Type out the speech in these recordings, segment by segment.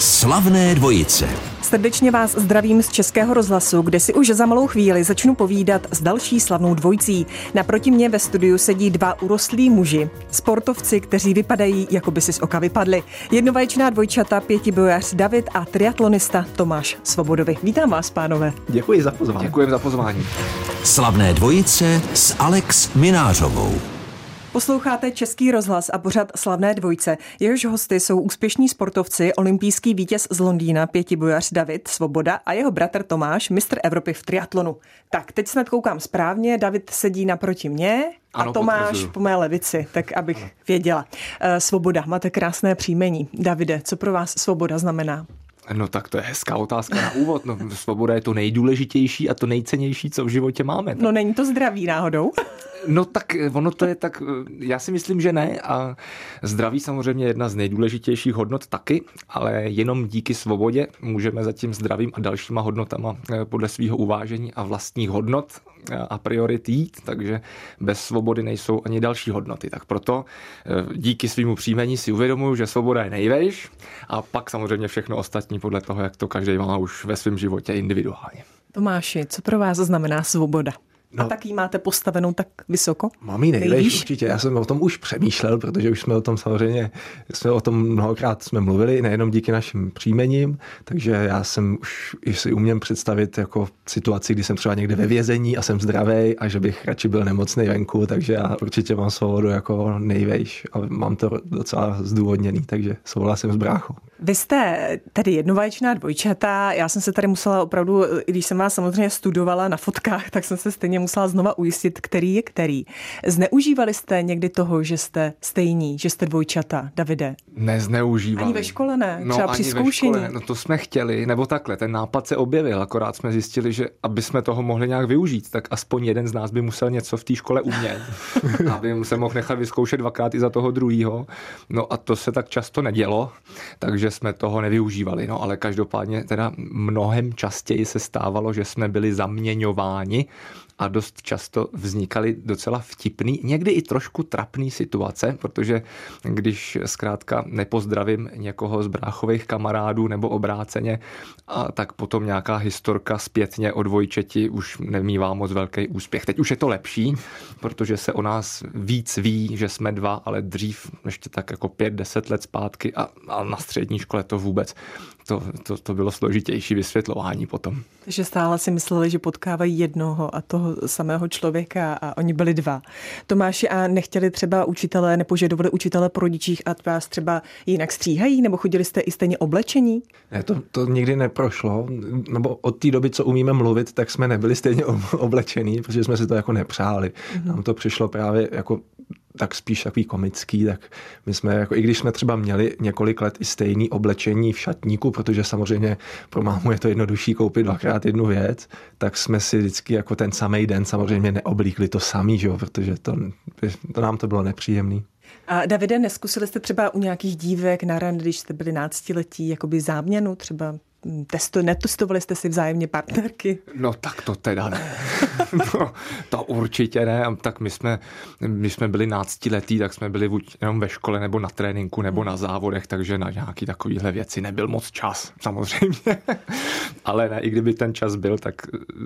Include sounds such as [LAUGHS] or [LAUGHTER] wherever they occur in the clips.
Slavné dvojice. Srdečně vás zdravím z Českého rozhlasu, kde si už za malou chvíli začnu povídat s další slavnou dvojicí. Naproti mě ve studiu sedí dva urostlí muži, sportovci, kteří vypadají, jako by si z oka vypadli. Jednovaječná dvojčata, pětibojař David a triatlonista Tomáš Svobodovi. Vítám vás, pánové. Děkuji za pozvání. Děkujeme za pozvání. Slavné dvojice s Alex Minářovou. Posloucháte Český rozhlas a pořad Slavné dvojce. Jehož hosty jsou úspěšní sportovci, olympijský vítěz z Londýna, pětibojař David Svoboda a jeho bratr Tomáš, mistr Evropy v triatlonu. Tak, teď snad koukám správně, David sedí naproti mě a ano, Tomáš potvrzuju. po mé levici, tak abych věděla. Eh, Svoboda, máte krásné příjmení. Davide, co pro vás svoboda znamená? No tak to je hezká otázka na úvod. No, svoboda je to nejdůležitější a to nejcennější, co v životě máme. Tak. No není to zdraví náhodou? [LAUGHS] No tak eh, ono to je tak, eh, já si myslím, že ne a zdraví samozřejmě je jedna z nejdůležitějších hodnot taky, ale jenom díky svobodě můžeme za tím zdravím a dalšíma hodnotama eh, podle svého uvážení a vlastních hodnot a priorit jít, takže bez svobody nejsou ani další hodnoty. Tak proto díky svýmu příjmení si uvědomuji, že svoboda je nejvejš a pak samozřejmě všechno ostatní podle toho, jak to každý má už ve svém životě individuálně. Tomáši, co pro vás znamená svoboda? No, a tak ji máte postavenou tak vysoko? Mám ji nejvejš určitě. Já jsem o tom už přemýšlel, protože už jsme o tom samozřejmě, jsme o tom mnohokrát jsme mluvili, nejenom díky našim příjmením, takže já jsem už si umím představit jako situaci, kdy jsem třeba někde ve vězení a jsem zdravý a že bych radši byl nemocný venku, takže já určitě mám svobodu jako nejvejš a mám to docela zdůvodněný, takže souhlasím s bráchou. Vy jste tedy jednovaječná dvojčata, já jsem se tady musela opravdu, když jsem vás samozřejmě studovala na fotkách, tak jsem se stejně musela znova ujistit, který je který. Zneužívali jste někdy toho, že jste stejní, že jste dvojčata, Davide? Nezneužívali. Ani ve škole ne, no, třeba při zkoušení. Škole, no to jsme chtěli, nebo takhle, ten nápad se objevil, akorát jsme zjistili, že aby jsme toho mohli nějak využít, tak aspoň jeden z nás by musel něco v té škole umět, [LAUGHS] aby se mohl nechat vyzkoušet dvakrát i za toho druhého. No a to se tak často nedělo, takže jsme toho nevyužívali. No ale každopádně teda mnohem častěji se stávalo, že jsme byli zaměňováni a dost často vznikaly docela vtipný, někdy i trošku trapný situace, protože když zkrátka nepozdravím někoho z bráchových kamarádů nebo obráceně, a tak potom nějaká historka zpětně o dvojčeti už nemývá moc velký úspěch. Teď už je to lepší, protože se o nás víc ví, že jsme dva, ale dřív ještě tak jako pět, deset let zpátky a, a na střední škole to vůbec to, to, to bylo složitější vysvětlování potom. Takže stále si mysleli, že potkávají jednoho a toho samého člověka a oni byli dva. Tomáši, a nechtěli třeba učitelé, nepožadovali učitelé po rodičích a vás třeba jinak stříhají, nebo chodili jste i stejně oblečení? Ne, to, to nikdy neprošlo, nebo od té doby, co umíme mluvit, tak jsme nebyli stejně oblečení, protože jsme si to jako nepřáli. Mm-hmm. Nám to přišlo právě jako tak spíš takový komický, tak my jsme, jako, i když jsme třeba měli několik let i stejný oblečení v šatníku, protože samozřejmě pro mámu je to jednodušší koupit dvakrát jednu věc, tak jsme si vždycky jako ten samý den samozřejmě neoblíkli to samý, že jo, protože to, to nám to bylo nepříjemný. A Davide, neskusili jste třeba u nějakých dívek na rande, když jste byli náctiletí, jakoby záměnu třeba Testo, netestovali jste si vzájemně partnerky? No tak to teda ne. [LAUGHS] no, to určitě ne. Tak my jsme, my jsme byli náctiletí, tak jsme byli buď jenom ve škole, nebo na tréninku, nebo na závodech, takže na nějaký takovýhle věci nebyl moc čas, samozřejmě. [LAUGHS] Ale ne, i kdyby ten čas byl, tak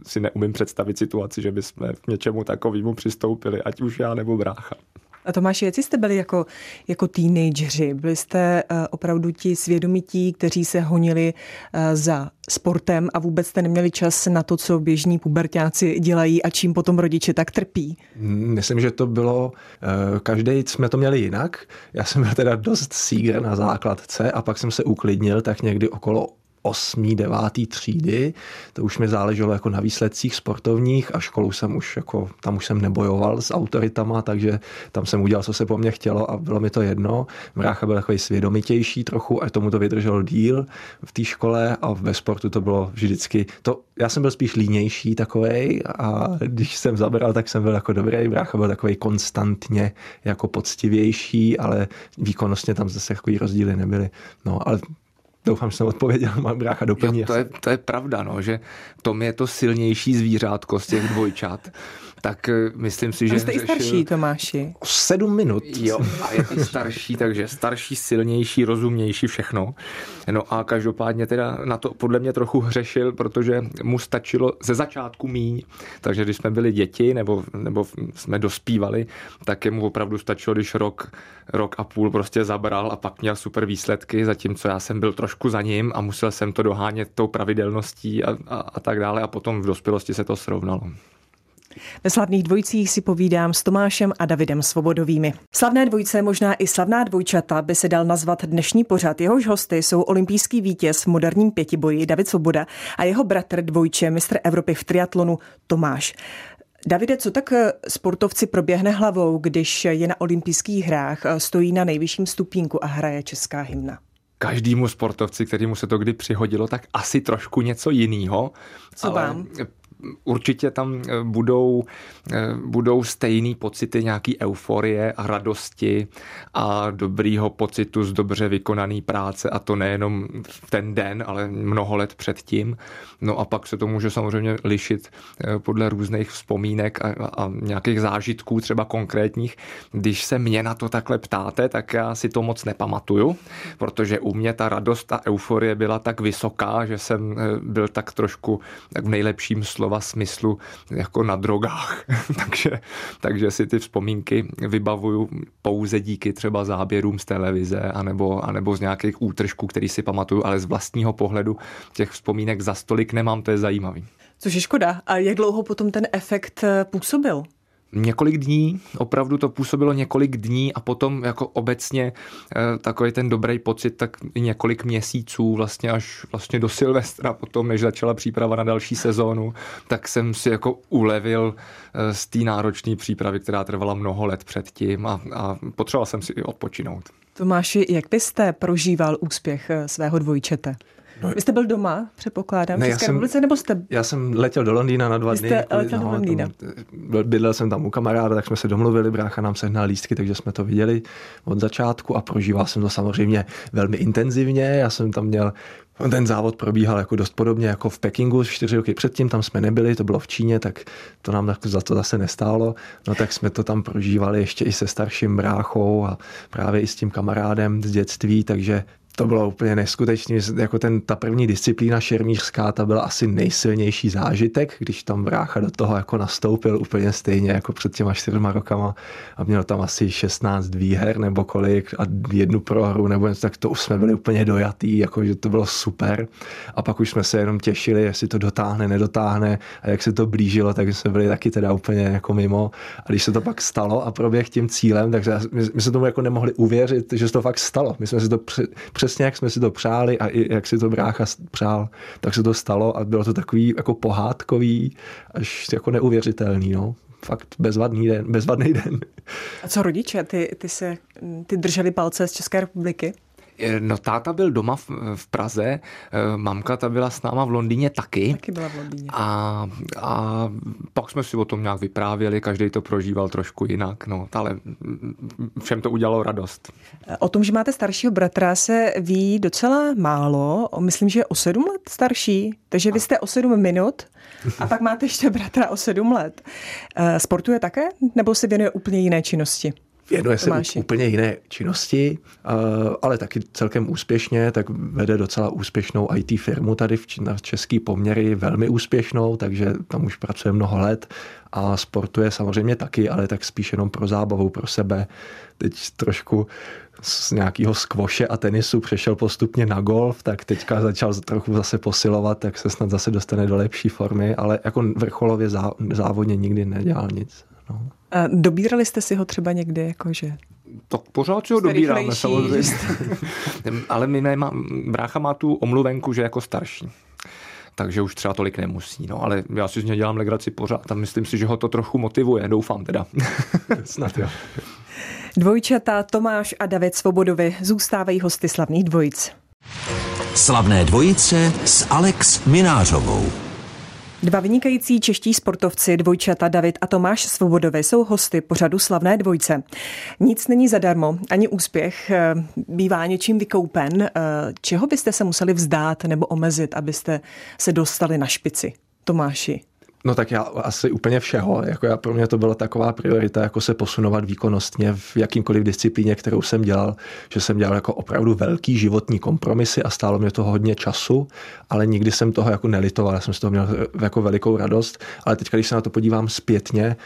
si neumím představit situaci, že bychom k něčemu takovému přistoupili, ať už já nebo brácha. A Tomáši, jak jste byli jako, jako teenageři? Byli jste uh, opravdu ti svědomití, kteří se honili uh, za sportem a vůbec jste neměli čas na to, co běžní pubertáci dělají a čím potom rodiče tak trpí? Myslím, že to bylo, uh, každý jsme to měli jinak. Já jsem byl teda dost sígr na základce a pak jsem se uklidnil tak někdy okolo osmý, devátý třídy. To už mi záleželo jako na výsledcích sportovních a školu jsem už jako, tam už jsem nebojoval s autoritama, takže tam jsem udělal, co se po mně chtělo a bylo mi to jedno. Brácha byl takový svědomitější trochu a tomu to vydržel díl v té škole a ve sportu to bylo vždycky, to, já jsem byl spíš línější takovej a když jsem zabral, tak jsem byl jako dobrý. Brácha byl takový konstantně jako poctivější, ale výkonnostně tam zase takový rozdíly nebyly. No, ale Doufám, že jsem odpověděl, mám brácha doplní. Jo, to, je, to je pravda, no, že Tom je to silnější zvířátko z těch dvojčat tak eh, myslím si, že... jste řešil... i starší, Tomáši. Sedm minut. Jo, a je i starší, takže starší, silnější, rozumnější, všechno. No a každopádně teda na to podle mě trochu hřešil, protože mu stačilo ze začátku míň, takže když jsme byli děti nebo, nebo jsme dospívali, tak jemu opravdu stačilo, když rok, rok a půl prostě zabral a pak měl super výsledky, zatímco já jsem byl trošku za ním a musel jsem to dohánět tou pravidelností a, a, a tak dále a potom v dospělosti se to srovnalo. Ve slavných dvojicích si povídám s Tomášem a Davidem Svobodovými. Slavné dvojce, možná i slavná dvojčata, by se dal nazvat dnešní pořad. Jehož hosty jsou olympijský vítěz v moderním pětiboji David Svoboda a jeho bratr dvojče, mistr Evropy v triatlonu Tomáš. Davide, co tak eh, sportovci proběhne hlavou, když je na olympijských hrách, eh, stojí na nejvyšším stupínku a hraje česká hymna? každému sportovci, kterému se to kdy přihodilo, tak asi trošku něco jiného. Co vám? Určitě tam eh, budou, eh, budou stejný pocity nějaký euforie a radosti a dobrýho pocitu z dobře vykonaný práce a to nejenom v ten den, ale mnoho let předtím. No a pak se to může samozřejmě lišit eh, podle různých vzpomínek a, a nějakých zážitků, třeba konkrétních. Když se mě na to takhle ptáte, tak já si to moc nepamatuju, protože u mě ta radost a euforie byla tak vysoká, že jsem byl tak trošku v nejlepším slova slova smyslu jako na drogách. [LAUGHS] takže, takže si ty vzpomínky vybavuju pouze díky třeba záběrům z televize anebo, anebo z nějakých útržků, který si pamatuju, ale z vlastního pohledu těch vzpomínek za stolik nemám, to je zajímavý. Což je škoda. A jak dlouho potom ten efekt eh, působil? Několik dní, opravdu to působilo několik dní a potom jako obecně eh, takový ten dobrý pocit, tak několik měsíců vlastně až vlastně do Silvestra potom, než začala příprava na další sezónu, tak jsem si jako ulevil eh, z té náročné přípravy, která trvala mnoho let předtím a, a potřeboval jsem si i odpočinout. Tomáši, jak byste prožíval úspěch eh, svého dvojčete? No, Vy jste byl doma, předpokládám, ne, v České republice, nebo jste... Já jsem letěl do Londýna na dva Vy jste dny. letěl no, do Londýna. Tam, bydlel jsem tam u kamaráda, tak jsme se domluvili, brácha nám sehnal lístky, takže jsme to viděli od začátku a prožíval jsem to samozřejmě velmi intenzivně. Já jsem tam měl ten závod probíhal jako dost podobně jako v Pekingu čtyři roky předtím, tam jsme nebyli, to bylo v Číně, tak to nám za to zase nestálo. No tak jsme to tam prožívali ještě i se starším bráchou a právě i s tím kamarádem z dětství, takže to bylo úplně neskutečné. Jako ten, ta první disciplína šermířská, ta byla asi nejsilnější zážitek, když tam brácha do toho jako nastoupil úplně stejně jako před těma čtyřma rokama a měl tam asi 16 výher nebo kolik a jednu prohru nebo něco, tak to už jsme byli úplně dojatý, jako že to bylo super. A pak už jsme se jenom těšili, jestli to dotáhne, nedotáhne a jak se to blížilo, tak jsme byli taky teda úplně jako mimo. A když se to pak stalo a proběh tím cílem, takže my, my jsme tomu jako nemohli uvěřit, že se to fakt stalo. My jsme si to při, přesně jak jsme si to přáli a i jak si to brácha přál, tak se to stalo a bylo to takový jako pohádkový, až jako neuvěřitelný, no fakt bezvadný den, bezvadný den. A co rodiče, ty, ty se ty drželi palce z České republiky? Eh, no táta byl doma v, v Praze, eh, mamka ta byla s náma v Londýně taky. Taky byla v Londýně. A, a pak jsme si o tom nějak vyprávěli, každý to prožíval trošku jinak, no, ale všem to udělalo radost. O tom, že máte staršího bratra, se ví docela málo. Myslím, že je o sedm let starší, takže vy jste o sedm minut a pak máte ještě bratra o sedm let. Eh, sportuje také nebo se věnuje úplně jiné činnosti? Věnuje se Tomáši. úplně jiné činnosti, ale taky celkem úspěšně, tak vede docela úspěšnou IT firmu tady v, na český poměry, velmi úspěšnou, takže tam už pracuje mnoho let a sportuje samozřejmě taky, ale tak spíš jenom pro zábavu, pro sebe. Teď trošku z nějakého skvoše a tenisu přešel postupně na golf, tak teďka začal trochu zase posilovat, tak se snad zase dostane do lepší formy, ale jako vrcholově závodně nikdy nedělal nic. No. A dobírali jste si ho třeba někdy, jakože? Tak pořád si ho dobíráme samozřejmě. [LAUGHS] Ale my nemá, brácha má tu omluvenku, že jako starší takže už třeba tolik nemusí. No, ale já si z něj dělám legraci pořád a myslím si, že ho to trochu motivuje, doufám teda. [LAUGHS] Snad jo. Dvojčata Tomáš a David Svobodovi zůstávají hosty slavných dvojic. Slavné dvojice s Alex Minářovou. Dva vynikající čeští sportovci, dvojčata David a Tomáš Svobodovi, jsou hosty pořadu Slavné dvojce. Nic není zadarmo, ani úspěch eh, bývá něčím vykoupen. Eh, čeho byste se museli vzdát nebo omezit, abyste se dostali na špici? Tomáši. No tak já asi úplně všeho. Jako já, pro mě to byla taková priorita, jako se posunovat výkonnostně v jakýmkoliv disciplíně, kterou jsem dělal, že jsem dělal jako opravdu velký životní kompromisy a stálo mě to hodně času, ale nikdy jsem toho jako nelitoval, já jsem z toho měl jako velikou radost, ale teď, když se na to podívám zpětně,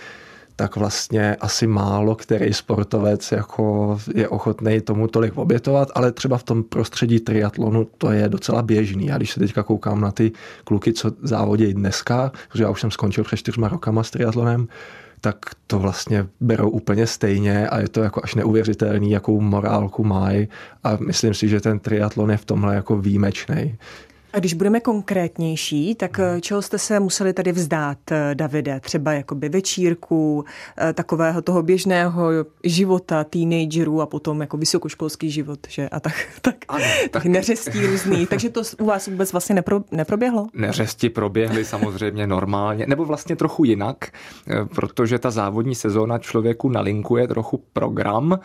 tak vlastně asi málo který sportovec jako je ochotný tomu tolik obětovat, ale třeba v tom prostředí triatlonu to je docela běžný. Já když se teďka koukám na ty kluky, co závodí dneska, protože já už jsem skončil před čtyřma rokama s triatlonem, tak to vlastně berou úplně stejně a je to jako až neuvěřitelný, jakou morálku mají a myslím si, že ten triatlon je v tomhle jako výjimečný. A když budeme konkrétnější, tak eh, čeho jste se museli tady vzdát, eh, Davide? Třeba jakoby večírku, eh, takového toho běžného života teenagerů a potom jako vysokoškolský život, že? A tak, [LAUGHS] tak, ano, tak. neřestí různý. [LAUGHS] Takže to u vás vůbec vlastně nepro, neproběhlo? Neřesti proběhly samozřejmě normálně, nebo vlastně trochu jinak, protože ta závodní sezóna člověku nalinkuje trochu program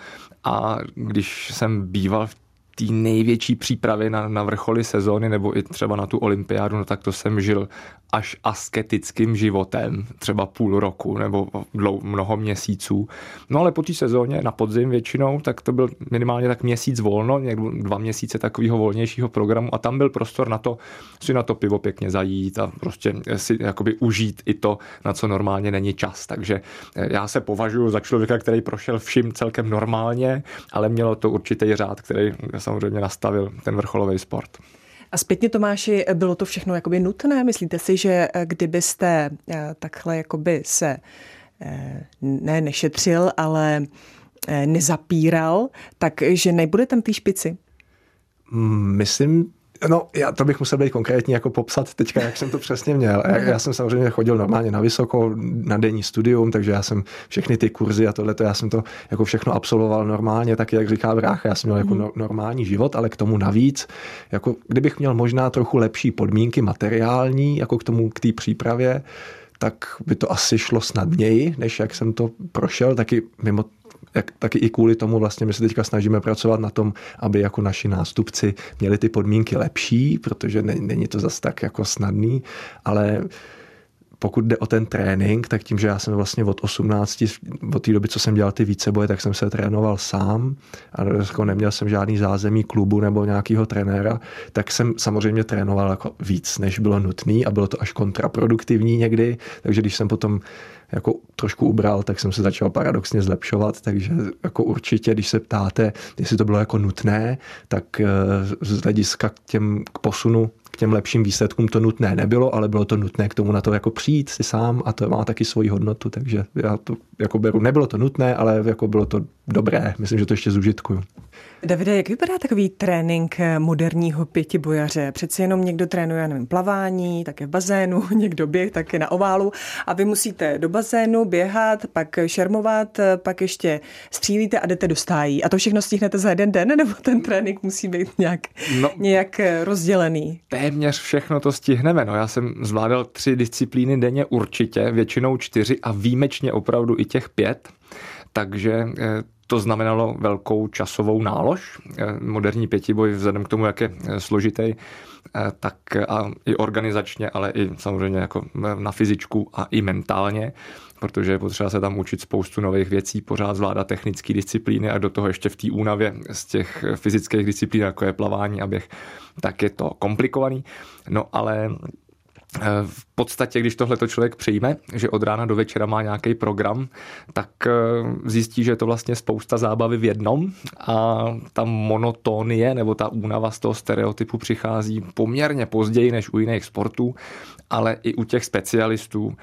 a když jsem býval v té největší přípravy na, na vrcholy sezóny nebo i třeba na tu olympiádu, no tak to jsem žil až asketickým životem, třeba půl roku nebo dlou, mnoho měsíců. No ale po té sezóně na podzim většinou, tak to byl minimálně tak měsíc volno, někdo dva měsíce takového volnějšího programu a tam byl prostor na to si na to pivo pěkně zajít a prostě si jakoby užít i to, na co normálně není čas. Takže eh, já se považuji za člověka, který prošel vším celkem normálně, ale mělo to určitý řád, který samozřejmě nastavil ten vrcholový sport. A zpětně Tomáši, bylo to všechno jakoby nutné? Myslíte si, že eh, kdybyste eh, takhle jakoby se eh, ne nešetřil, ale nezapíral, takže nebude tam té špici? Mm, myslím, No, já to bych musel být konkrétně jako popsat teďka, jak jsem to přesně měl. Já, já jsem samozřejmě chodil normálně na vysoko, na denní studium, takže já jsem všechny ty kurzy a tohle, já jsem to jako všechno absolvoval normálně, tak jak říká brácha, já jsem měl jako mhm. no, normální život, ale k tomu navíc, jako kdybych měl možná trochu lepší podmínky materiální, jako k tomu, k té přípravě, tak by to asi šlo snadněji, než jak jsem to prošel, taky mimo jak, taky i kvůli tomu vlastně my se teďka snažíme pracovat na tom, aby jako naši nástupci měli ty podmínky lepší, protože není to zas tak jako snadný, ale pokud jde o ten trénink, tak tím, že já jsem vlastně od 18, od té doby, co jsem dělal ty víceboje, tak jsem se trénoval sám a jako neměl jsem žádný zázemí klubu nebo nějakého trenéra, tak jsem samozřejmě trénoval jako víc, než bylo nutné a bylo to až kontraproduktivní někdy, takže když jsem potom jako trošku ubral, tak jsem se začal paradoxně zlepšovat, takže jako určitě, když se ptáte, jestli to bylo jako nutné, tak eh, z hlediska k těm k posunu k těm lepším výsledkům to nutné nebylo, ale bylo to nutné k tomu na to jako přijít si sám a to má taky svoji hodnotu, takže já to jako beru, nebylo to nutné, ale jako bylo to dobré, myslím, že to ještě zužitkuju. Davide, jak vypadá takový trénink moderního pětibojaře? Přeci jenom někdo trénuje, já nevím, plavání, také v bazénu, [LAUGHS] někdo běh, také na oválu a vy musíte do bazénu běhat, pak šermovat, pak ještě střílíte a jdete do stájí. A to všechno stihnete za jeden den, nebo ten trénink musí být nějak, no, nějak rozdělený? Téměř všechno to stihneme. No, já jsem zvládal tři disciplíny denně určitě, většinou čtyři a výjimečně opravdu i těch pět. Takže eh, to znamenalo velkou časovou nálož. Eh, moderní pětiboj vzhledem k tomu, jak je eh, složitý, eh, tak a i organizačně, ale i samozřejmě jako na fyzičku a i mentálně, protože je potřeba se tam učit spoustu nových věcí, pořád zvládat technické disciplíny a do toho ještě v té únavě z těch fyzických disciplín, jako je plavání a běh, tak je to komplikovaný. No ale v podstatě, když tohle to člověk přijme, že od rána do večera má nějaký program, tak eh, zjistí, že je to vlastně spousta zábavy v jednom a ta monotonie nebo ta únava z toho stereotypu přichází poměrně později než u jiných sportů, ale i u těch specialistů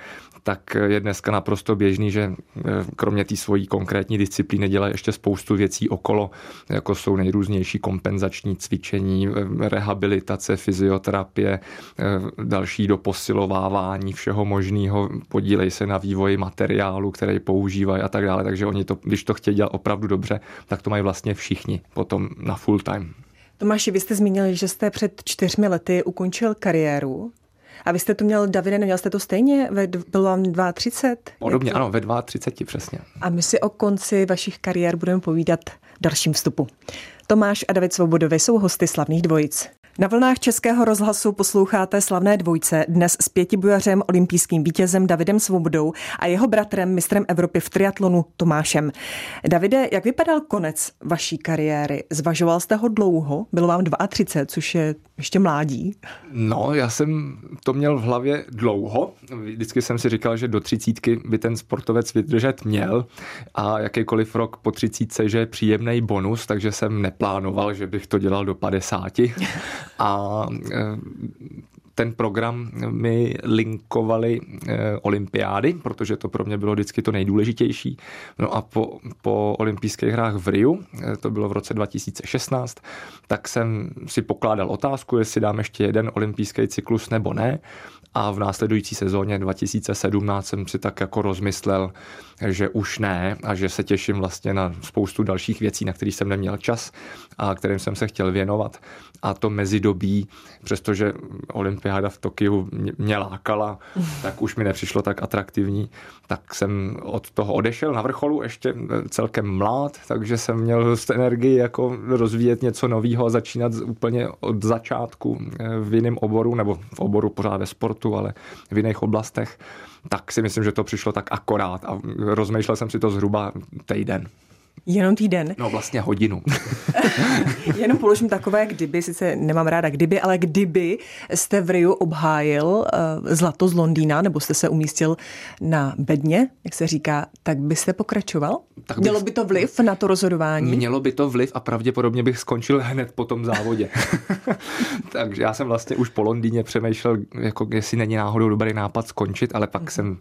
tak je dneska naprosto běžný, že eh, kromě té svojí konkrétní disciplíny dělá ještě spoustu věcí okolo, jako jsou nejrůznější kompenzační cvičení, eh, rehabilitace, fyzioterapie, eh, další do posilovávání všeho možného, podílej se na vývoji materiálu, který používají a tak dále. Takže oni to, když to chtějí dělat opravdu dobře, tak to mají vlastně všichni potom na full time. Tomáši, vy jste zmínili, že jste před čtyřmi lety ukončil kariéru A vy jste to měl, Davide, neměl jste to stejně? Ve, bylo vám 32? Podobně, ano, ve 32 přesně. A my si o konci vašich kariér budeme povídat v dalším vstupu. Tomáš a David Svobodovi jsou hosty slavných dvojic. Na vlnách Českého rozhlasu posloucháte slavné dvojce dnes s pětibujařem, olympijským vítězem Davidem Svobodou a jeho bratrem, mistrem Evropy v triatlonu Tomášem. Davide, jak vypadal konec vaší kariéry? Zvažoval jste ho dlouho? Bylo vám 32, což je ještě mládí. No, já jsem to měl v hlavě dlouho. Vždycky jsem si říkal, že do třicítky by ten sportovec vydržet měl a jakýkoliv rok po třicítce, že je příjemný bonus, takže jsem neplánoval, že bych to dělal do 50 a e, ten program mi linkovali e, olympiády, protože to pro mě bylo vždycky to nejdůležitější. No a po, po olympijských hrách v Riu, e, to bylo v roce 2016, tak jsem si pokládal otázku, jestli dám ještě jeden olympijský cyklus nebo ne a v následující sezóně 2017 jsem si tak jako rozmyslel, že už ne a že se těším vlastně na spoustu dalších věcí, na kterých jsem neměl čas a kterým jsem se chtěl věnovat. A to mezidobí, přestože olympiáda v Tokiu mě lákala, [LAUGHS] tak už mi nepřišlo tak atraktivní, tak jsem od toho odešel na vrcholu ještě celkem mlád, takže jsem měl z energii jako rozvíjet něco nového a začínat úplně od začátku v jiném oboru, nebo v oboru pořád ve sportu, ale v jiných oblastech tak si myslím, že to přišlo tak akorát a rozmýšlel jsem si to zhruba týden. Jenom týden. No vlastně hodinu. [LAUGHS] Jenom položím takové, kdyby, sice nemám ráda kdyby, ale kdyby jste v Riu obhájil uh, zlato z Londýna, nebo jste se umístil na bedně, jak se říká, tak byste pokračoval? Tak bych... Mělo by to vliv na to rozhodování? Mělo by to vliv a pravděpodobně bych skončil hned po tom závodě. [LAUGHS] Takže já jsem vlastně už po Londýně přemýšlel, jako jestli není náhodou dobrý nápad skončit, ale pak mm. jsem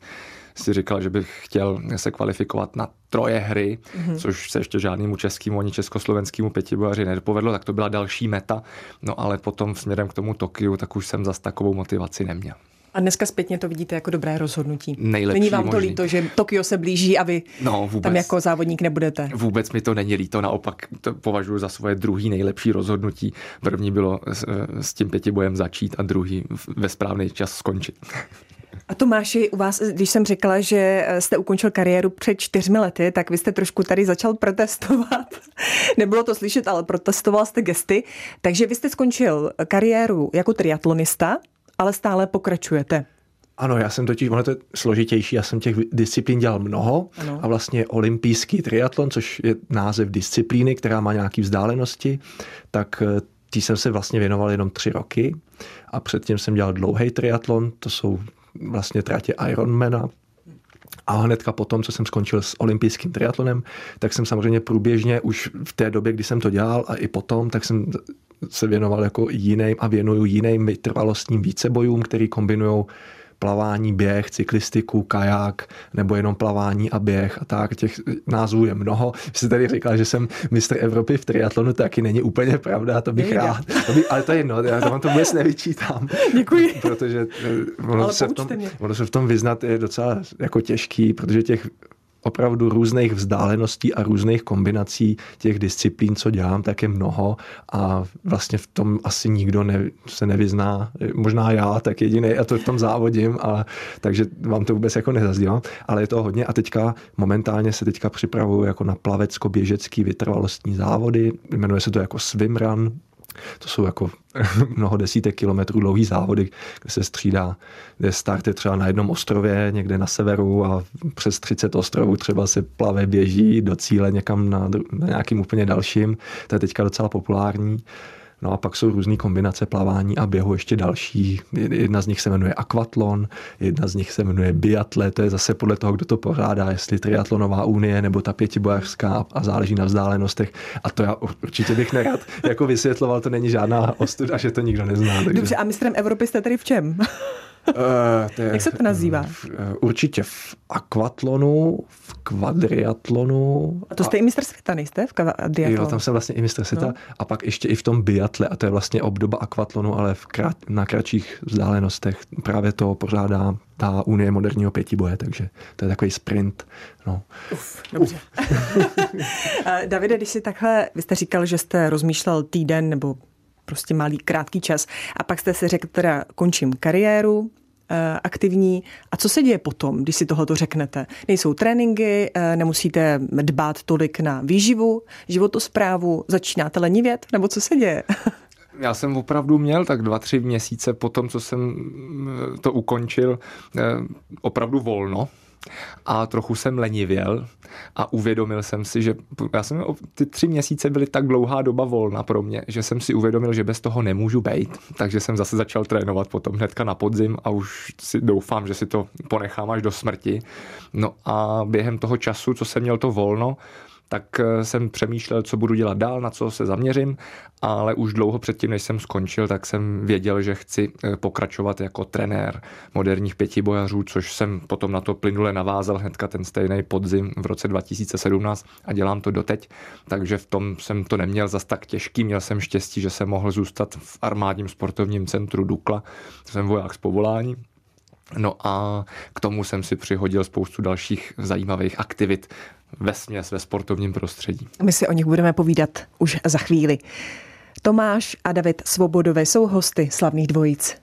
si říkal, že bych chtěl se kvalifikovat na troje hry, mm-hmm. což se ještě žádnému českému ani československému pětibojaři nedopovedlo, tak to byla další meta. No ale potom směrem k tomu Tokiu, tak už jsem zas takovou motivaci neměl. A dneska zpětně to vidíte jako dobré rozhodnutí. Nejlepší Není vám možný. to líto, že Tokio se blíží a vy no, vůbec. tam jako závodník nebudete? Vůbec mi to není líto, naopak to považuji za svoje druhý nejlepší rozhodnutí. První bylo s, s tím pětibojem začít a druhý ve správný čas skončit. [LAUGHS] A Tomáši, u vás, když jsem řekla, že jste ukončil kariéru před čtyřmi lety, tak vy jste trošku tady začal protestovat. [LAUGHS] Nebylo to slyšet, ale protestoval jste gesty. Takže vy jste skončil kariéru jako triatlonista, ale stále pokračujete. Ano, já jsem totiž, ono to je složitější, já jsem těch disciplín dělal mnoho ano. a vlastně olympijský triatlon, což je název disciplíny, která má nějaké vzdálenosti, tak eh, tý jsem se vlastně věnoval jenom tři roky a předtím jsem dělal dlouhý triatlon, to jsou vlastně tratě Ironmana, a hnedka potom, co jsem skončil s olympijským triatlonem, tak jsem samozřejmě průběžně už v té době, kdy jsem to dělal a i potom, tak jsem se věnoval jako jiným a věnuju jiným vytrvalostním vícebojům, který kombinují plavání, běh, cyklistiku, kaják, nebo jenom plavání a běh a tak. Těch názvů je mnoho. Vy jste tady říkal, že jsem mistr Evropy v triatlonu, to taky není úplně pravda, to bych Nejde. rád. To by, ale to je jedno, já to vám to vůbec nevyčítám. Děkuji. [LAUGHS] Protože eh, ono se, v tom, ono se v tom vyznat je docela jako těžký, protože těch opravdu různých vzdáleností a různých kombinací těch disciplín, co dělám, tak je mnoho a vlastně v tom asi nikdo ne, se nevyzná. Možná já, tak jediný a to v tom závodím, a, takže vám to vůbec jako nezazdívám, ale je to hodně. A teďka momentálně se teďka připravuju jako na plavecko-běžecký vytrvalostní závody, jmenuje se to jako swimrun, to jsou jako [LAUGHS] mnoho desítek kilometrů dlouhý závody, kde se střídá, kde start je třeba na jednom ostrově někde na severu a přes 30 ostrovů třeba se plave, běží do cíle někam na, na nějakým úplně dalším. To je teďka docela populární. No a pak jsou různé kombinace plavání a běhu ještě další. Jedna z nich se jmenuje aquatlon, jedna z nich se jmenuje biatle, to je zase podle toho, kdo to pořádá, jestli triatlonová unie nebo ta pětibojařská a záleží na vzdálenostech. A to já určitě bych nerad jako vysvětloval, to není žádná ostuda, že to nikdo nezná. Takže... Dobře, a mistrem Evropy jste tady v čem? Uh, to je, Jak se to nazývá? V, uh, určitě v akvatlonu, v kvadriatlonu. A to jste a, i mistr světa, nejste? V kvadriatlonu? Jo, tam jsem vlastně i mistr světa. No. A pak ještě i v tom biatle, a to je vlastně obdoba akvatlonu, ale v krát, na kratších vzdálenostech. Právě to pořádá ta Unie moderního pětiboje, takže to je takový sprint. No. Uf, dobře. [LAUGHS] Davide, když si takhle, vy jste říkal, že jste rozmýšlel týden nebo prostě malý, krátký čas. A pak jste si řekl, teda končím kariéru, eh, aktivní. A co se děje potom, když si tohoto řeknete? Nejsou tréninky, eh, nemusíte dbát tolik na výživu, životosprávu, začínáte lenivět, nebo co se děje? [LAUGHS] Já jsem opravdu měl tak dva, tři měsíce po tom, co jsem to ukončil, opravdu volno a trochu jsem lenivěl a uvědomil jsem si, že já jsem, ty tři měsíce byly tak dlouhá doba volna pro mě, že jsem si uvědomil, že bez toho nemůžu být. Takže jsem zase začal trénovat potom hnedka na podzim a už si doufám, že si to ponechám až do smrti. No a během toho času, co jsem měl to volno, tak eh, jsem přemýšlel, co budu dělat dál, na co se zaměřím, ale už dlouho předtím, než jsem skončil, tak jsem věděl, že chci eh, pokračovat jako trenér moderních pětibojařů, což jsem potom na to plynule navázal hnedka ten stejný podzim v roce 2017 a dělám to doteď, takže v tom jsem to neměl zas tak těžký, měl jsem štěstí, že jsem mohl zůstat v armádním sportovním centru Dukla, jsem voják z povolání, No a k tomu jsem si přihodil spoustu dalších zajímavých aktivit ve směs ve sportovním prostředí. My si o nich budeme povídat už za chvíli. Tomáš a David Svobodové jsou hosty slavných dvojic.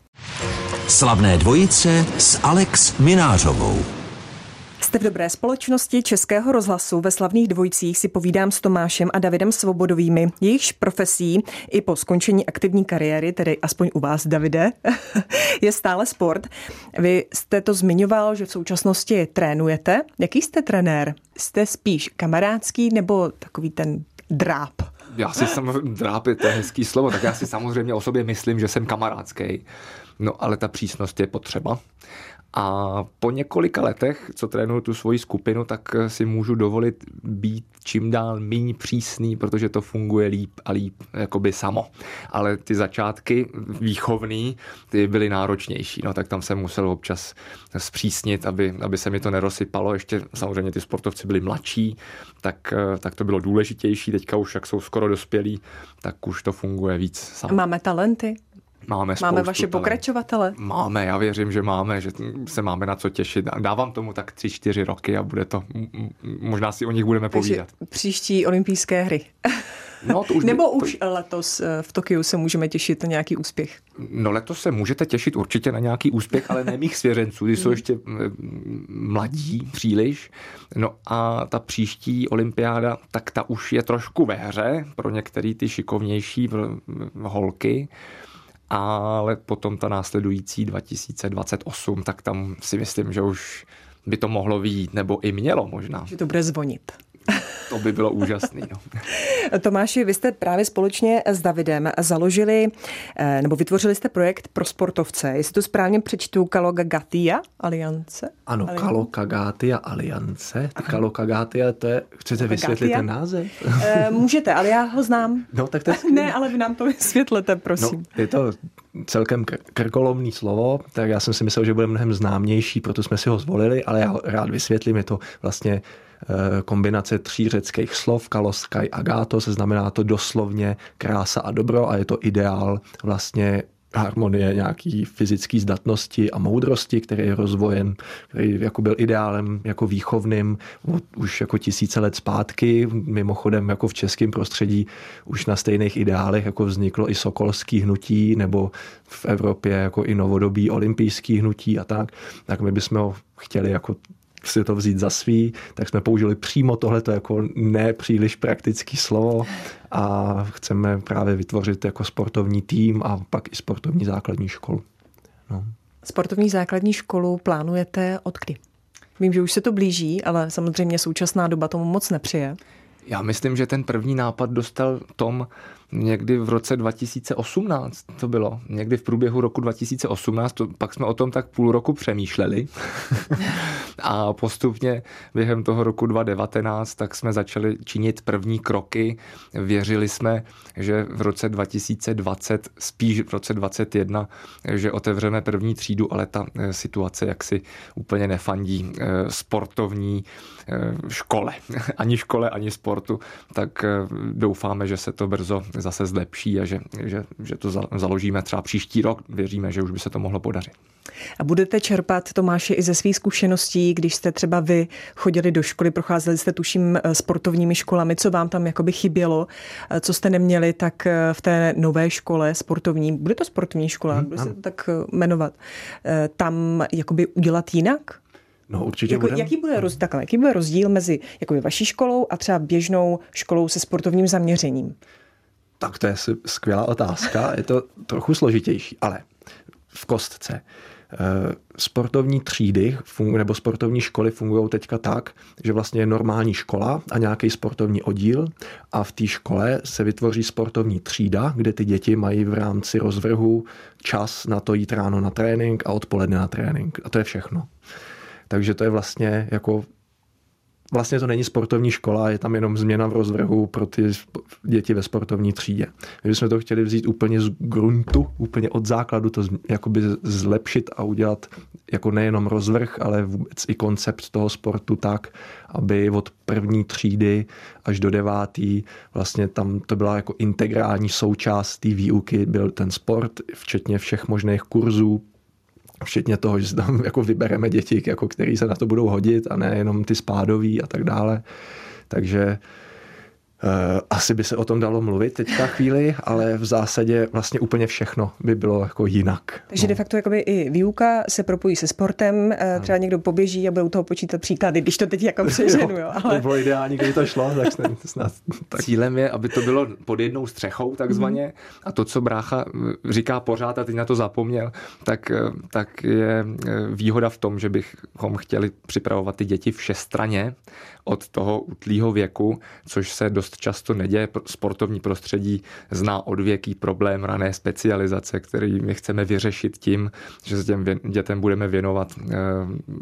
Slavné dvojice s Alex Minářovou. Jste v dobré společnosti Českého rozhlasu. Ve slavných dvojicích si povídám s Tomášem a Davidem Svobodovými. Jejichž profesí i po skončení aktivní kariéry, tedy aspoň u vás, Davide, [LAUGHS] je stále sport. Vy jste to zmiňoval, že v současnosti trénujete. Jaký jste trenér? Jste spíš kamarádský nebo takový ten dráp? Já si samozřejmě, dráp je to hezký slovo, tak já si samozřejmě o sobě myslím, že jsem kamarádský. No ale ta přísnost je potřeba. A po několika letech, co trénuju tu svoji skupinu, tak si můžu dovolit být čím dál méně přísný, protože to funguje líp a líp jakoby samo. Ale ty začátky výchovný, ty byly náročnější, no tak tam jsem musel občas zpřísnit, aby, aby se mi to nerosypalo. Ještě samozřejmě ty sportovci byli mladší, tak, tak to bylo důležitější. Teďka už, jak jsou skoro dospělí, tak už to funguje víc samo. Máme talenty? Máme, máme vaše pokračovatele? Máme, já věřím, že máme, že se máme na co těšit. Dávám tomu tak tři, čtyři roky a bude to, možná si o nich budeme Takže povídat. příští olympijské hry. [LAUGHS] No, to už [LAUGHS] Nebo by, už to... letos eh, v Tokiu se můžeme těšit na nějaký úspěch? No letos se můžete těšit určitě na nějaký úspěch, ale ne mých svěřenců, ty jsou ještě eh, mladí příliš. No a ta příští olympiáda, tak ta už je trošku ve hře pro některé ty šikovnější holky ale potom ta následující 2028, tak tam si myslím, že už by to mohlo výjít, nebo i mělo možná. Že to bude zvonit. To by bylo úžasné. No. [LAUGHS] Tomáši, vy jste právě společně s Davidem založili eh, nebo vytvořili jste projekt pro sportovce. Jestli to správně přečtu, Kalogagatia Aliance? Ano, Kalogagatia Aliance. Kalogagatia, to je, chcete vysvětlit ten název? Eh, můžete, ale já ho znám. No, tak to je [LAUGHS] Ne, ale vy nám to vysvětlete, prosím. No, je to celkem krkolomný slovo, tak já jsem si myslel, že bude mnohem známější, proto jsme si ho zvolili, ale já ho rád vysvětlím. Je to vlastně kombinace tří řeckých slov, kalos, kai, agatos, znamená to doslovně krása a dobro a je to ideál vlastně harmonie nějaký fyzické zdatnosti a moudrosti, který je rozvojen, který jako byl ideálem jako výchovným už jako tisíce let zpátky. Mimochodem jako v českém prostředí už na stejných ideálech jako vzniklo i sokolský hnutí nebo v Evropě jako i novodobí olympijský hnutí a tak. Tak my bychom ho chtěli jako si to vzít za svý, tak jsme použili přímo tohleto jako nepříliš praktický slovo a chceme právě vytvořit jako sportovní tým a pak i sportovní základní školu. No. Sportovní základní školu plánujete od kdy? Vím, že už se to blíží, ale samozřejmě současná doba tomu moc nepřije. Já myslím, že ten první nápad dostal Tom někdy v roce 2018 to bylo, někdy v průběhu roku 2018, to, pak jsme o tom tak půl roku přemýšleli. [LAUGHS] A postupně během toho roku 2019 tak jsme začali činit první kroky. Věřili jsme, že v roce 2020, spíš v roce 2021, že otevřeme první třídu, ale ta eh, situace jaksi úplně nefandí eh, sportovní eh, škole, [LAUGHS] ani škole, ani sportu, tak doufáme, že se to brzo zase zlepší a že, že, že to založíme třeba příští rok. Věříme, že už by se to mohlo podařit. A budete čerpat, Tomáši, i ze svých zkušeností, když jste třeba vy chodili do školy, procházeli jste tuším eh, sportovními školami, co vám tam jakoby chybělo, eh, co jste neměli, tak eh, v té nové škole sportovní, bude to sportovní škola, hmm, bude se to tak jmenovat, tam jakoby udělat jinak? No určitě jako, budem. jaký, bude roz, takhle, jaký bude rozdíl mezi jakoby vaší školou a třeba běžnou školou se sportovním zaměřením? Tak to je skvělá otázka, je to trochu složitější, ale v kostce. Eh, sportovní třídy nebo sportovní školy fungují teďka tak, že vlastně je normální škola a nějaký sportovní oddíl a v té škole se vytvoří sportovní třída, kde ty děti mají v rámci rozvrhu čas na to jít ráno na trénink a odpoledne na trénink. A to je všechno. Takže to je vlastně jako vlastně to není sportovní škola, je tam jenom změna v rozvrhu pro ty děti ve sportovní třídě. My jsme to chtěli vzít úplně z gruntu, úplně od základu, to jakoby zlepšit a udělat jako nejenom rozvrh, ale vůbec i koncept toho sportu tak, aby od první třídy až do devátý vlastně tam to byla jako integrální součást té výuky, byl ten sport, včetně všech možných kurzů, Včetně toho, že tam jako vybereme děti, jako který se na to budou hodit a ne jenom ty spádový a tak dále. Takže asi by se o tom dalo mluvit teďka chvíli, ale v zásadě vlastně úplně všechno by bylo jako jinak. Takže no. de facto jakoby i výuka se propojí se sportem, uh, třeba někdo poběží a bude u toho počítat příklady, když to teď jako [LAUGHS] přeženu. Jo, ale... To bylo ideální, když to šlo, tak snad, snad tak. Cílem je, aby to bylo pod jednou střechou takzvaně mm. a to, co brácha říká pořád a teď na to zapomněl, tak, tak je výhoda v tom, že bychom chtěli připravovat ty děti všestraně od toho útlýho věku, což se dost často neděje. Sportovní prostředí zná odvěký problém rané specializace, který my chceme vyřešit tím, že se těm dětem budeme věnovat eh,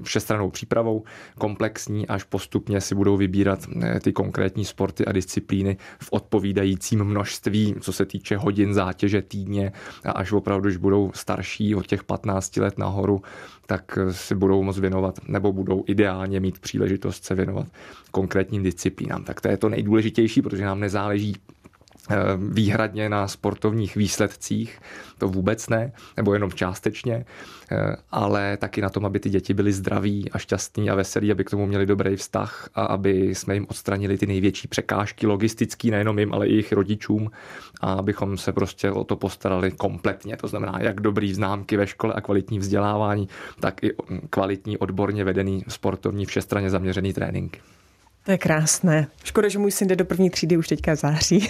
všestranou přípravou, komplexní, až postupně si budou vybírat eh, ty konkrétní sporty a disciplíny v odpovídajícím množství, co se týče hodin zátěže týdně a až opravdu, když budou starší od těch 15 let nahoru, tak si budou moct věnovat nebo budou ideálně mít příležitost se věnovat konkrétním disciplínám. Tak to je to nejdůležitější, protože nám nezáleží eh, výhradně na sportovních výsledcích, to vůbec ne, nebo jenom částečně, eh, ale taky na tom, aby ty děti byly zdraví a šťastní a veselí, aby k tomu měli dobrý vztah a aby jsme jim odstranili ty největší překážky logistický, nejenom jim, ale i jejich rodičům a abychom se prostě o to postarali kompletně. To znamená, jak dobrý známky ve škole a kvalitní vzdělávání, tak i kvalitní odborně vedený sportovní všestranně zaměřený trénink. To je krásné. Škoda, že můj syn jde do první třídy už teďka v září.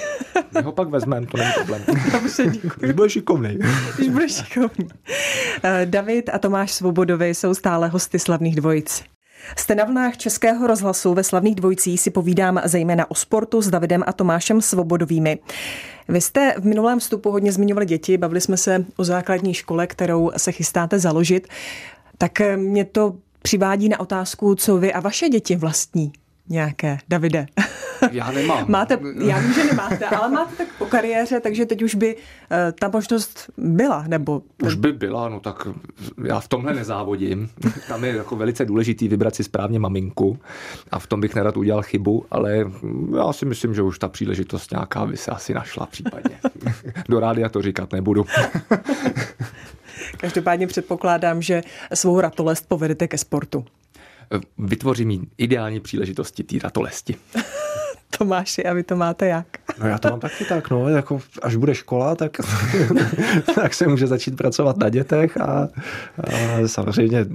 My ho pak vezmeme, to není problém. Dobře, Když bude šikovný. Když bude šikovný. Eh, David a Tomáš Svobodovi jsou stále hosty slavných dvojic. Jste na vlnách Českého rozhlasu ve slavných dvojicích si povídám zejména o sportu s Davidem a Tomášem Svobodovými. Vy jste v minulém vstupu hodně zmiňovali děti, bavili jsme se o základní škole, kterou se chystáte založit. Tak mě to přivádí na otázku, co vy a vaše děti vlastní nějaké, Davide? Já nemám. [LAUGHS] máte, já vím, že nemáte, ale máte tak po kariéře, takže teď už by uh, ta možnost byla, nebo... Už by byla, no tak já v tomhle nezávodím. [LAUGHS] Tam je jako velice důležitý vybrat si správně maminku a v tom bych nerad udělal chybu, ale já si myslím, že už ta příležitost nějaká by se asi našla případně. [LAUGHS] Do rádia to říkat nebudu. Každopádně předpokládám, že svou ratolest povedete ke sportu vytvoří mi ideální příležitosti té ratolesti. Tomáši, a vy to máte jak? No já to mám taky tak, no, jako až bude škola, tak, [LAUGHS] tak se může začít pracovat na dětech a, a samozřejmě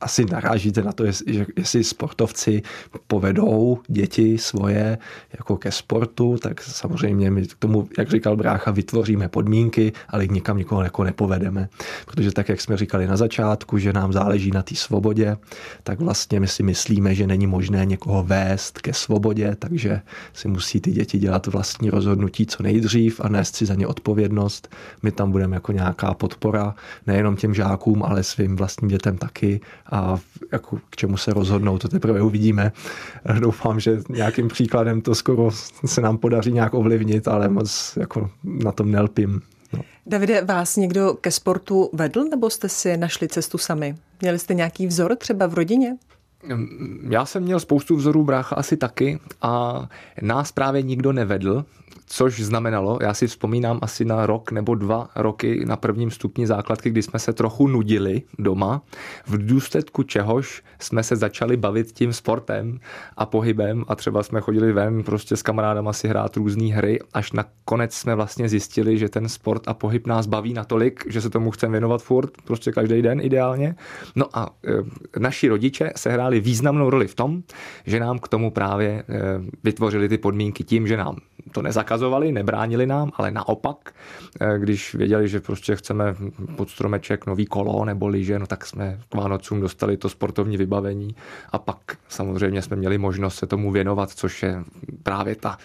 asi narážíte na to, jestli, jestli sportovci povedou děti svoje jako ke sportu, tak samozřejmě my k tomu, jak říkal brácha, vytvoříme podmínky, ale nikam nikoho jako nepovedeme. Protože tak, jak jsme říkali na začátku, že nám záleží na té svobodě, tak vlastně my si myslíme, že není možné někoho vést ke svobodě, takže si musí ty děti dělat vlastní rozhodnutí co nejdřív a nést si za ně odpovědnost. My tam budeme jako nějaká podpora, nejenom těm žákům, ale svým vlastním dětem taky a jako k čemu se rozhodnou, to teprve uvidíme. Doufám, že nějakým příkladem to skoro se nám podaří nějak ovlivnit, ale moc jako na tom nelpím. No. Davide, vás někdo ke sportu vedl, nebo jste si našli cestu sami? Měli jste nějaký vzor třeba v rodině? Já jsem měl spoustu vzorů brácha asi taky a nás právě nikdo nevedl, což znamenalo, já si vzpomínám asi na rok nebo dva roky na prvním stupni základky, kdy jsme se trochu nudili doma, v důsledku čehož jsme se začali bavit tím sportem a pohybem a třeba jsme chodili ven prostě s kamarádama si hrát různé hry, až nakonec jsme vlastně zjistili, že ten sport a pohyb nás baví natolik, že se tomu chceme věnovat furt, prostě každý den ideálně. No a e, naši rodiče se hráli významnou roli v tom, že nám k tomu právě e, vytvořili ty podmínky tím, že nám to nezakazovali, nebránili nám, ale naopak, eh, když věděli, že prostě chceme pod stromeček nový kolo nebo lyže, no tak jsme k Vánocům dostali to sportovní vybavení a pak samozřejmě jsme měli možnost se tomu věnovat, což je právě ta,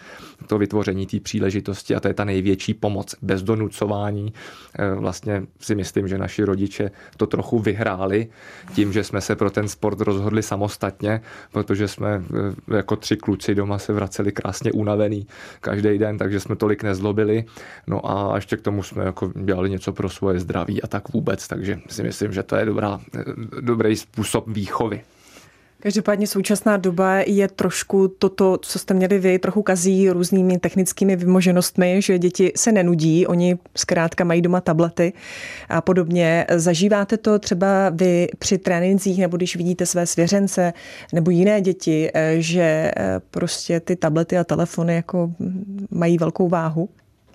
to vytvoření té příležitosti a to je ta největší pomoc bez donucování. Eh, vlastně si myslím, že naši rodiče to trochu vyhráli tím, že jsme se pro ten sport rozhodli samostatně, protože jsme eh, jako tři kluci doma se vraceli krásně unavený každý den, takže jsme tolik nezlobili. No a ještě k tomu jsme jako dělali něco pro svoje zdraví a tak vůbec, takže si myslím, že to je dobrá, dobrý způsob výchovy. Každopádně současná doba je trošku toto, co jste měli vy, trochu kazí různými technickými vymoženostmi, že děti se nenudí, oni zkrátka mají doma tablety a podobně. Zažíváte to třeba vy při trénincích nebo když vidíte své svěřence nebo jiné děti, eh, že eh, prostě ty tablety a telefony jako mají velkou váhu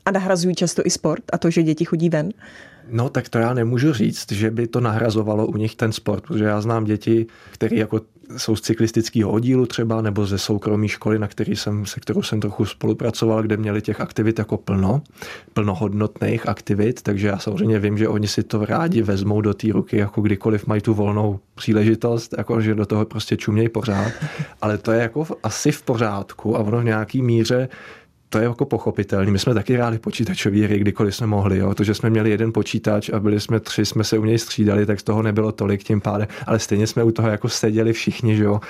a nahrazují často i sport a to, že děti chodí ven? No tak to já nemůžu říct, že by to nahrazovalo u nich ten sport, protože já znám děti, které jako jsou z cyklistického oddílu třeba, nebo ze soukromé školy, na který jsem, se kterou jsem trochu spolupracoval, kde měli těch aktivit jako plno, plnohodnotných aktivit, takže já samozřejmě vím, že oni si to rádi vezmou do té ruky, jako kdykoliv mají tu volnou příležitost, jako že do toho prostě čumějí pořád, ale to je jako asi v pořádku a ono v nějaký míře to je jako pochopitelný. My jsme taky hráli počítačové hry, kdykoliv jsme mohli. Jo. To, že jsme měli jeden počítač a byli jsme tři, jsme se u něj střídali, tak z toho nebylo tolik tím pádem, ale stejně jsme u toho jako seděli všichni, že jo.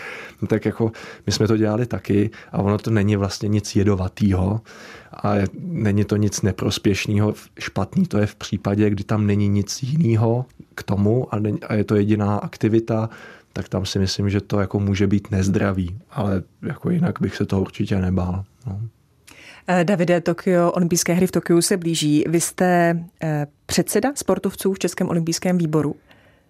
No, tak jako my jsme to dělali taky a ono to není vlastně nic jedovatýho a není to nic neprospěšného, špatný to je v případě, kdy tam není nic jiného k tomu a, a je to jediná aktivita, tak tam si myslím, že to jako může být nezdravý, ale jako jinak bych se toho určitě nebál. No. Eh, Davide, Tokio, olympijské hry v Tokiu se blíží. Vy jste eh, předseda sportovců v Českém olympijském výboru.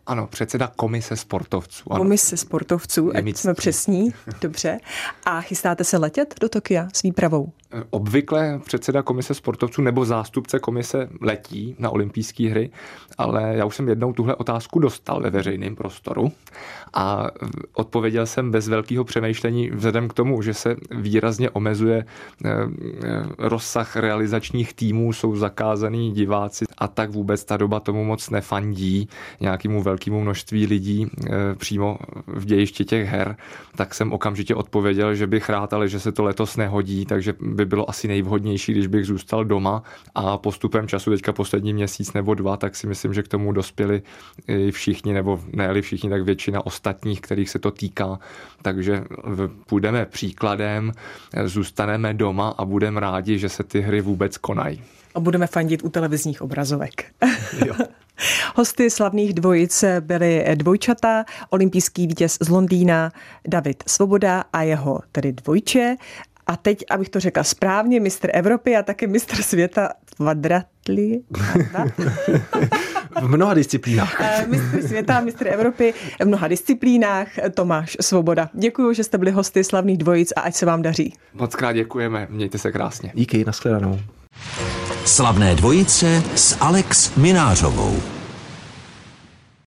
Ano, předseda komise sportovců. Ano. Komise sportovců, ať jsme přesní. [LAUGHS] Dobře. A chystáte se letět do Tokia s výpravou? Obvykle předseda komise sportovců nebo zástupce komise letí na olympijské hry, ale já už jsem jednou tuhle otázku dostal ve veřejném prostoru a odpověděl jsem bez velkého přemýšlení vzhledem k tomu, že se výrazně omezuje eh, eh, rozsah realizačních týmů, jsou zakázaný diváci a tak vůbec ta doba tomu moc nefandí nějakému velkému množství lidí eh, přímo v dějišti těch her, tak jsem okamžitě odpověděl, že bych rád, ale že se to letos nehodí, takže by bylo asi nejvhodnější, když bych zůstal doma. A postupem času, teďka poslední měsíc nebo dva, tak si myslím, že k tomu dospěli všichni, nebo ne všichni, tak většina ostatních, kterých se to týká. Takže půjdeme příkladem, zůstaneme doma a budeme rádi, že se ty hry vůbec konají. A budeme fandit u televizních obrazovek. [LAUGHS] Jo. Hosty slavných dvojic byly dvojčata, olympijský vítěz z Londýna David Svoboda a jeho tedy dvojče a teď, abych to řekla správně, mistr Evropy a také mistr světa kvadratli. [LAUGHS] [LAUGHS] v mnoha disciplínách. Eh, mistr světa, mistr Evropy v mnoha disciplínách Tomáš Svoboda. Děkuji, že jste byli hosty slavných dvojic a ať se vám daří. Moc krát děkujeme, mějte se krásně. Díky, nashledanou. Slavné dvojice s Alex Minářovou.